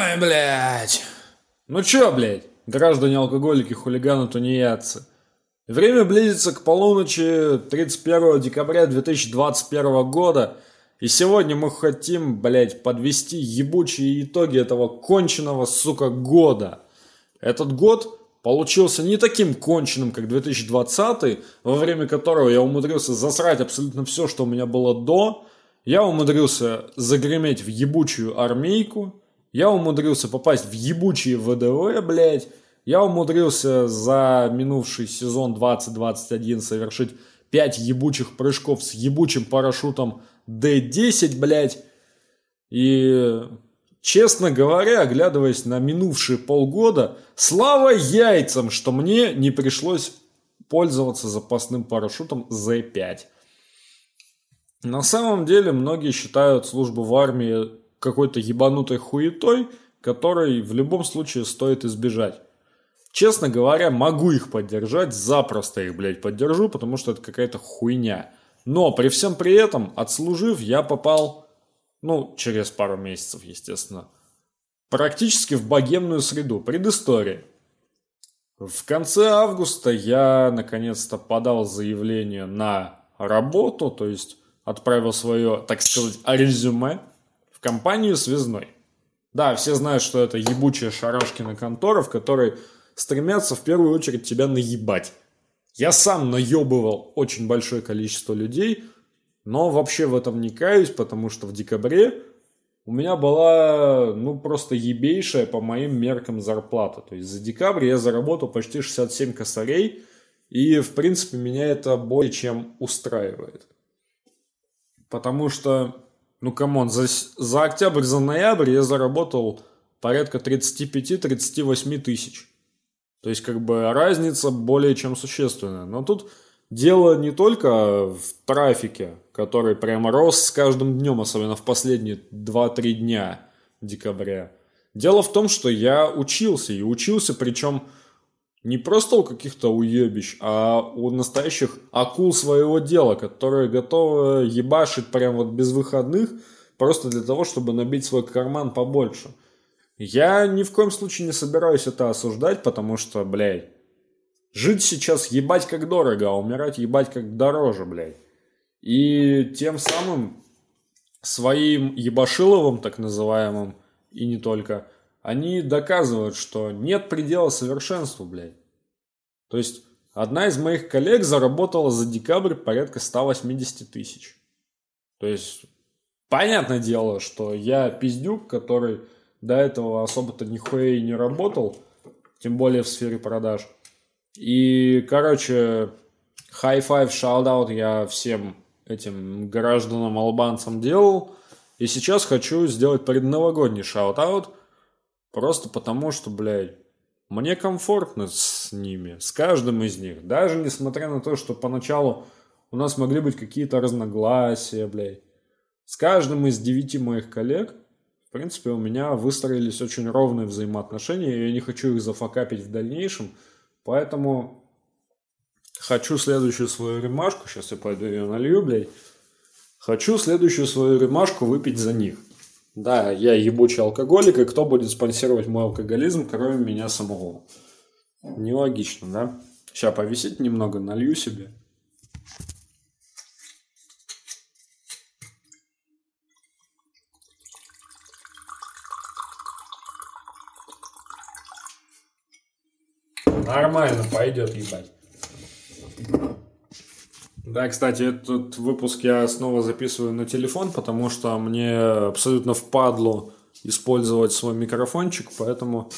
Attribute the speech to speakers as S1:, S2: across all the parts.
S1: Ой, блядь. Ну чё, блядь, граждане алкоголики, хулиганы, тунеядцы. Время близится к полуночи 31 декабря 2021 года, и сегодня мы хотим, блядь, подвести ебучие итоги этого конченого, сука, года. Этот год получился не таким конченным, как 2020, во время которого я умудрился засрать абсолютно все, что у меня было до. Я умудрился загреметь в ебучую армейку, я умудрился попасть в ебучие ВДВ, блядь. Я умудрился за минувший сезон 2021 совершить 5 ебучих прыжков с ебучим парашютом D10, блядь. И, честно говоря, оглядываясь на минувшие полгода, слава яйцам, что мне не пришлось пользоваться запасным парашютом Z5. На самом деле, многие считают службу в армии какой-то ебанутой хуетой, которой в любом случае стоит избежать. Честно говоря, могу их поддержать, запросто их, блядь, поддержу, потому что это какая-то хуйня. Но при всем при этом, отслужив, я попал, ну, через пару месяцев, естественно, практически в богемную среду. Предыстория. В конце августа я, наконец-то, подал заявление на работу, то есть отправил свое, так сказать, резюме компанию связной. Да, все знают, что это ебучая шарашкина контора, в которой стремятся в первую очередь тебя наебать. Я сам наебывал очень большое количество людей, но вообще в этом не каюсь, потому что в декабре у меня была, ну, просто ебейшая по моим меркам зарплата. То есть за декабрь я заработал почти 67 косарей, и, в принципе, меня это более чем устраивает. Потому что ну, come on, за, за октябрь, за ноябрь я заработал порядка 35-38 тысяч. То есть, как бы, разница более чем существенная. Но тут дело не только в трафике, который прямо рос с каждым днем, особенно в последние 2-3 дня декабря. Дело в том, что я учился, и учился, причем не просто у каких-то уебищ, а у настоящих акул своего дела, которые готовы ебашить прям вот без выходных, просто для того, чтобы набить свой карман побольше. Я ни в коем случае не собираюсь это осуждать, потому что, блядь, жить сейчас ебать как дорого, а умирать ебать как дороже, блядь. И тем самым своим ебашиловым, так называемым, и не только – они доказывают, что нет предела совершенству, блядь. То есть, одна из моих коллег заработала за декабрь порядка 180 тысяч. То есть, понятное дело, что я пиздюк, который до этого особо-то нихуя и не работал, тем более в сфере продаж. И, короче, shout out я всем этим гражданам-албанцам делал. И сейчас хочу сделать предновогодний shout-out – Просто потому, что, блядь, мне комфортно с ними, с каждым из них. Даже несмотря на то, что поначалу у нас могли быть какие-то разногласия, блядь. С каждым из девяти моих коллег, в принципе, у меня выстроились очень ровные взаимоотношения, и я не хочу их зафакапить в дальнейшем. Поэтому хочу следующую свою рюмашку, сейчас я пойду ее налью, блядь. Хочу следующую свою ремашку выпить за них. Да, я ебучий алкоголик, и кто будет спонсировать мой алкоголизм, кроме меня самого? Нелогично, да? Сейчас повисит немного, налью себе. Нормально пойдет, ебать. Да, кстати, этот выпуск я снова записываю на телефон, потому что мне абсолютно впадло использовать свой микрофончик, поэтому,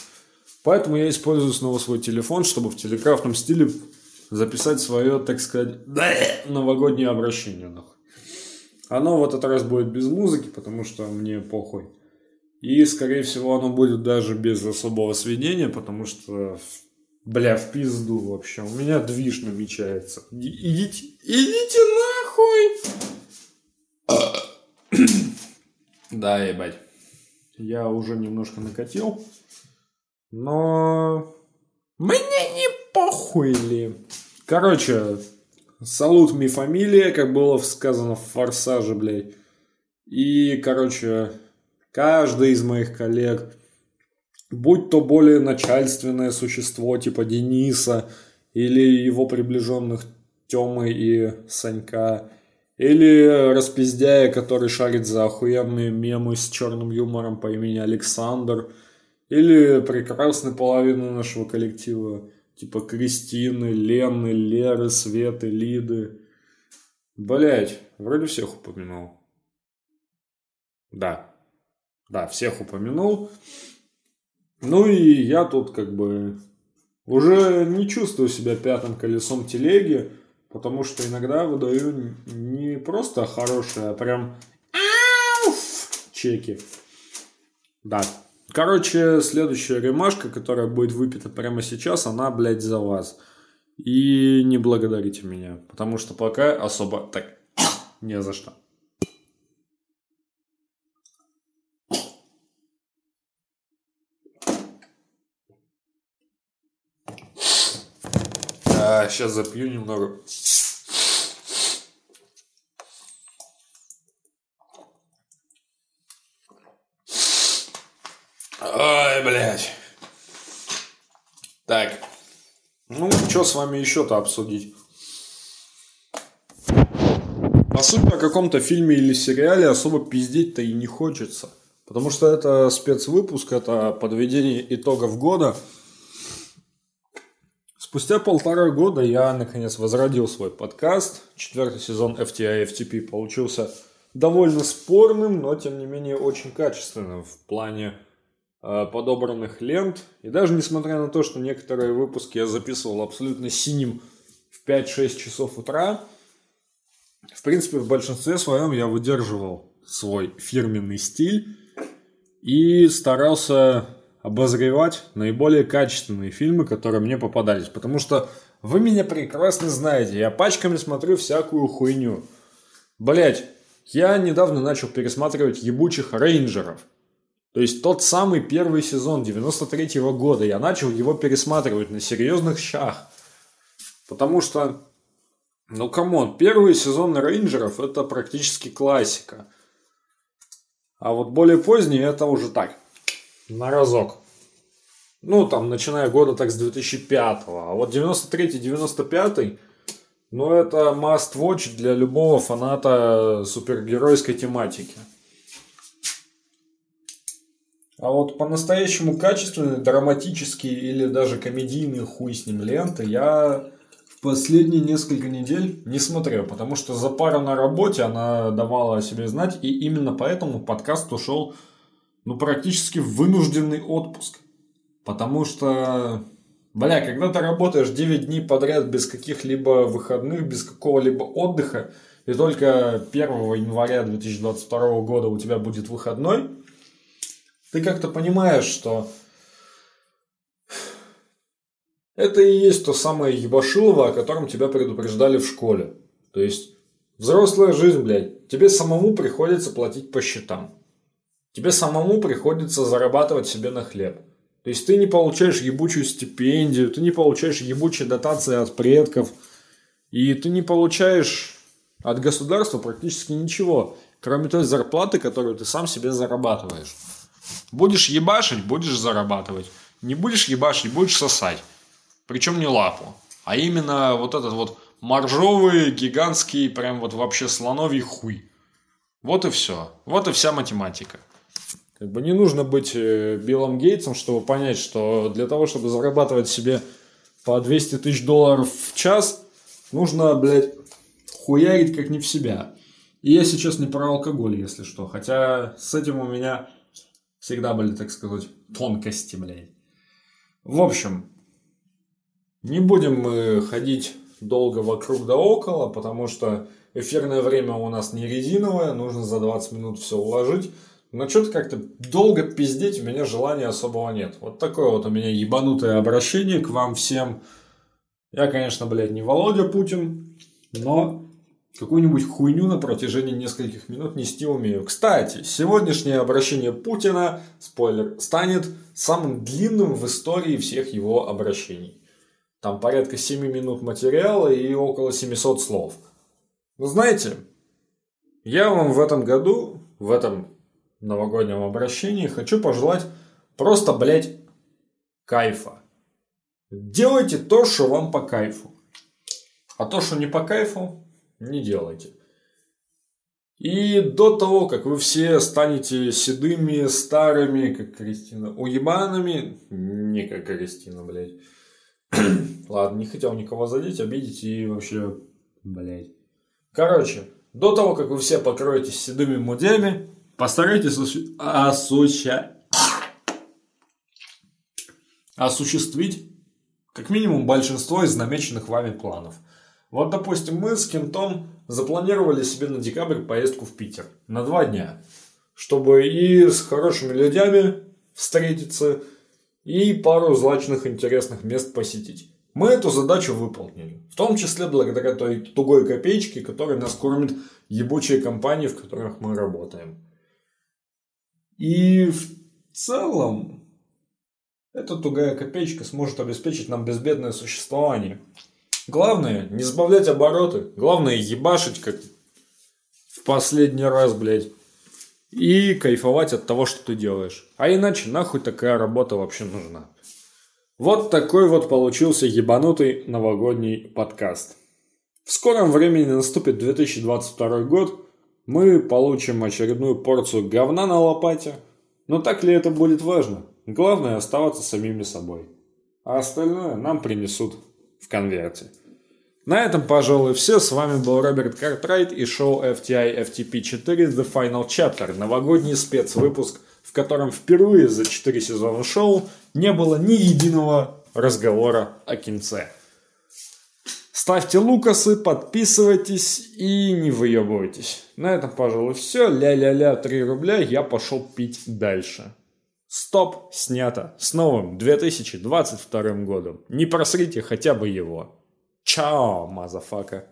S1: поэтому я использую снова свой телефон, чтобы в телеграфном стиле записать свое, так сказать, новогоднее обращение. Оно в этот раз будет без музыки, потому что мне похуй. И, скорее всего, оно будет даже без особого сведения, потому что Бля, в пизду вообще. У меня движ намечается. Идите, идите нахуй! да, ебать. Я уже немножко накатил. Но... Мне не похуй ли. Короче, салут ми фамилия, как было сказано в «Форсаже», блядь. И, короче, каждый из моих коллег Будь то более начальственное существо типа Дениса или его приближенных Тёмы и Санька, или распиздяя, который шарит за охуенные мемы с черным юмором по имени Александр, или прекрасной половины нашего коллектива, типа Кристины, Лены, Леры, Светы, Лиды. Блять, вроде всех упомянул. Да. Да, всех упомянул. Ну и я тут как бы уже не чувствую себя пятым колесом телеги, потому что иногда выдаю не просто хорошие, а прям чеки. Да. Короче, следующая ремашка, которая будет выпита прямо сейчас, она, блядь, за вас. И не благодарите меня, потому что пока особо так не за что. А, сейчас запью немного. Ой, блядь. Так. Ну, что с вами еще-то обсудить? По сути, о каком-то фильме или сериале особо пиздеть-то и не хочется. Потому что это спецвыпуск, это подведение итогов года – Спустя полтора года я, наконец, возродил свой подкаст. Четвертый сезон FTI FTP получился довольно спорным, но, тем не менее, очень качественным в плане э, подобранных лент. И даже несмотря на то, что некоторые выпуски я записывал абсолютно синим в 5-6 часов утра, в принципе, в большинстве своем я выдерживал свой фирменный стиль и старался обозревать наиболее качественные фильмы, которые мне попадались. Потому что вы меня прекрасно знаете, я пачками смотрю всякую хуйню. Блять, я недавно начал пересматривать «Ебучих рейнджеров». То есть тот самый первый сезон 93 -го года. Я начал его пересматривать на серьезных щах. Потому что, ну come on, первый сезон рейнджеров это практически классика. А вот более поздний это уже так, на разок. Ну, там, начиная года так с 2005 А вот 93-95 ну, это must watch для любого фаната супергеройской тематики. А вот по-настоящему качественные, драматические или даже комедийные хуй с ним ленты я в последние несколько недель не смотрел, потому что за пару на работе она давала о себе знать, и именно поэтому подкаст ушел ну, практически вынужденный отпуск. Потому что, бля, когда ты работаешь 9 дней подряд без каких-либо выходных, без какого-либо отдыха, и только 1 января 2022 года у тебя будет выходной, ты как-то понимаешь, что это и есть то самое ебашилово, о котором тебя предупреждали в школе. То есть, взрослая жизнь, блядь, тебе самому приходится платить по счетам. Тебе самому приходится зарабатывать себе на хлеб. То есть ты не получаешь ебучую стипендию, ты не получаешь ебучие дотации от предков, и ты не получаешь от государства практически ничего, кроме той зарплаты, которую ты сам себе зарабатываешь. Будешь ебашить, будешь зарабатывать. Не будешь ебашить, будешь сосать. Причем не лапу, а именно вот этот вот моржовый, гигантский, прям вот вообще слоновий хуй. Вот и все. Вот и вся математика. Как бы не нужно быть э, Биллом Гейтсом, чтобы понять, что для того, чтобы зарабатывать себе по 200 тысяч долларов в час, нужно, блядь, хуярить как не в себя. И я сейчас не про алкоголь, если что. Хотя с этим у меня всегда были, так сказать, тонкости, блядь. В общем, не будем мы ходить долго вокруг да около, потому что эфирное время у нас не резиновое, нужно за 20 минут все уложить. Но что-то как-то долго пиздеть у меня желания особого нет. Вот такое вот у меня ебанутое обращение к вам всем. Я, конечно, блядь, не Володя Путин, но какую-нибудь хуйню на протяжении нескольких минут нести умею. Кстати, сегодняшнее обращение Путина, спойлер, станет самым длинным в истории всех его обращений. Там порядка 7 минут материала и около 700 слов. Но знаете, я вам в этом году, в этом новогоднем обращении хочу пожелать просто, блядь, кайфа. Делайте то, что вам по кайфу. А то, что не по кайфу, не делайте. И до того, как вы все станете седыми, старыми, как Кристина, уебанами, не как Кристина, блядь. Ладно, не хотел никого задеть, обидеть и вообще, блядь. Короче, до того, как вы все покроетесь седыми мудями, постарайтесь осуща... осуществить как минимум большинство из намеченных вами планов. Вот, допустим, мы с Кентом запланировали себе на декабрь поездку в Питер на два дня, чтобы и с хорошими людьми встретиться, и пару злачных интересных мест посетить. Мы эту задачу выполнили. В том числе благодаря той тугой копеечке, которая нас кормит ебучие компании, в которых мы работаем. И в целом эта тугая копеечка сможет обеспечить нам безбедное существование. Главное, не сбавлять обороты. Главное, ебашить, как в последний раз, блядь. И кайфовать от того, что ты делаешь. А иначе нахуй такая работа вообще нужна. Вот такой вот получился ебанутый новогодний подкаст. В скором времени наступит 2022 год. Мы получим очередную порцию говна на лопате. Но так ли это будет важно? Главное оставаться самими собой. А остальное нам принесут в конверте. На этом, пожалуй, все. С вами был Роберт Картрайт и шоу FTI FTP4 The Final Chapter, новогодний спецвыпуск, в котором впервые за 4 сезона шоу не было ни единого разговора о кинце. Ставьте лукасы, подписывайтесь и не выебывайтесь. На этом, пожалуй, все. Ля-ля-ля, 3 рубля, я пошел пить дальше. Стоп, снято. С новым 2022 годом. Не просрите хотя бы его. Чао, motherfucker.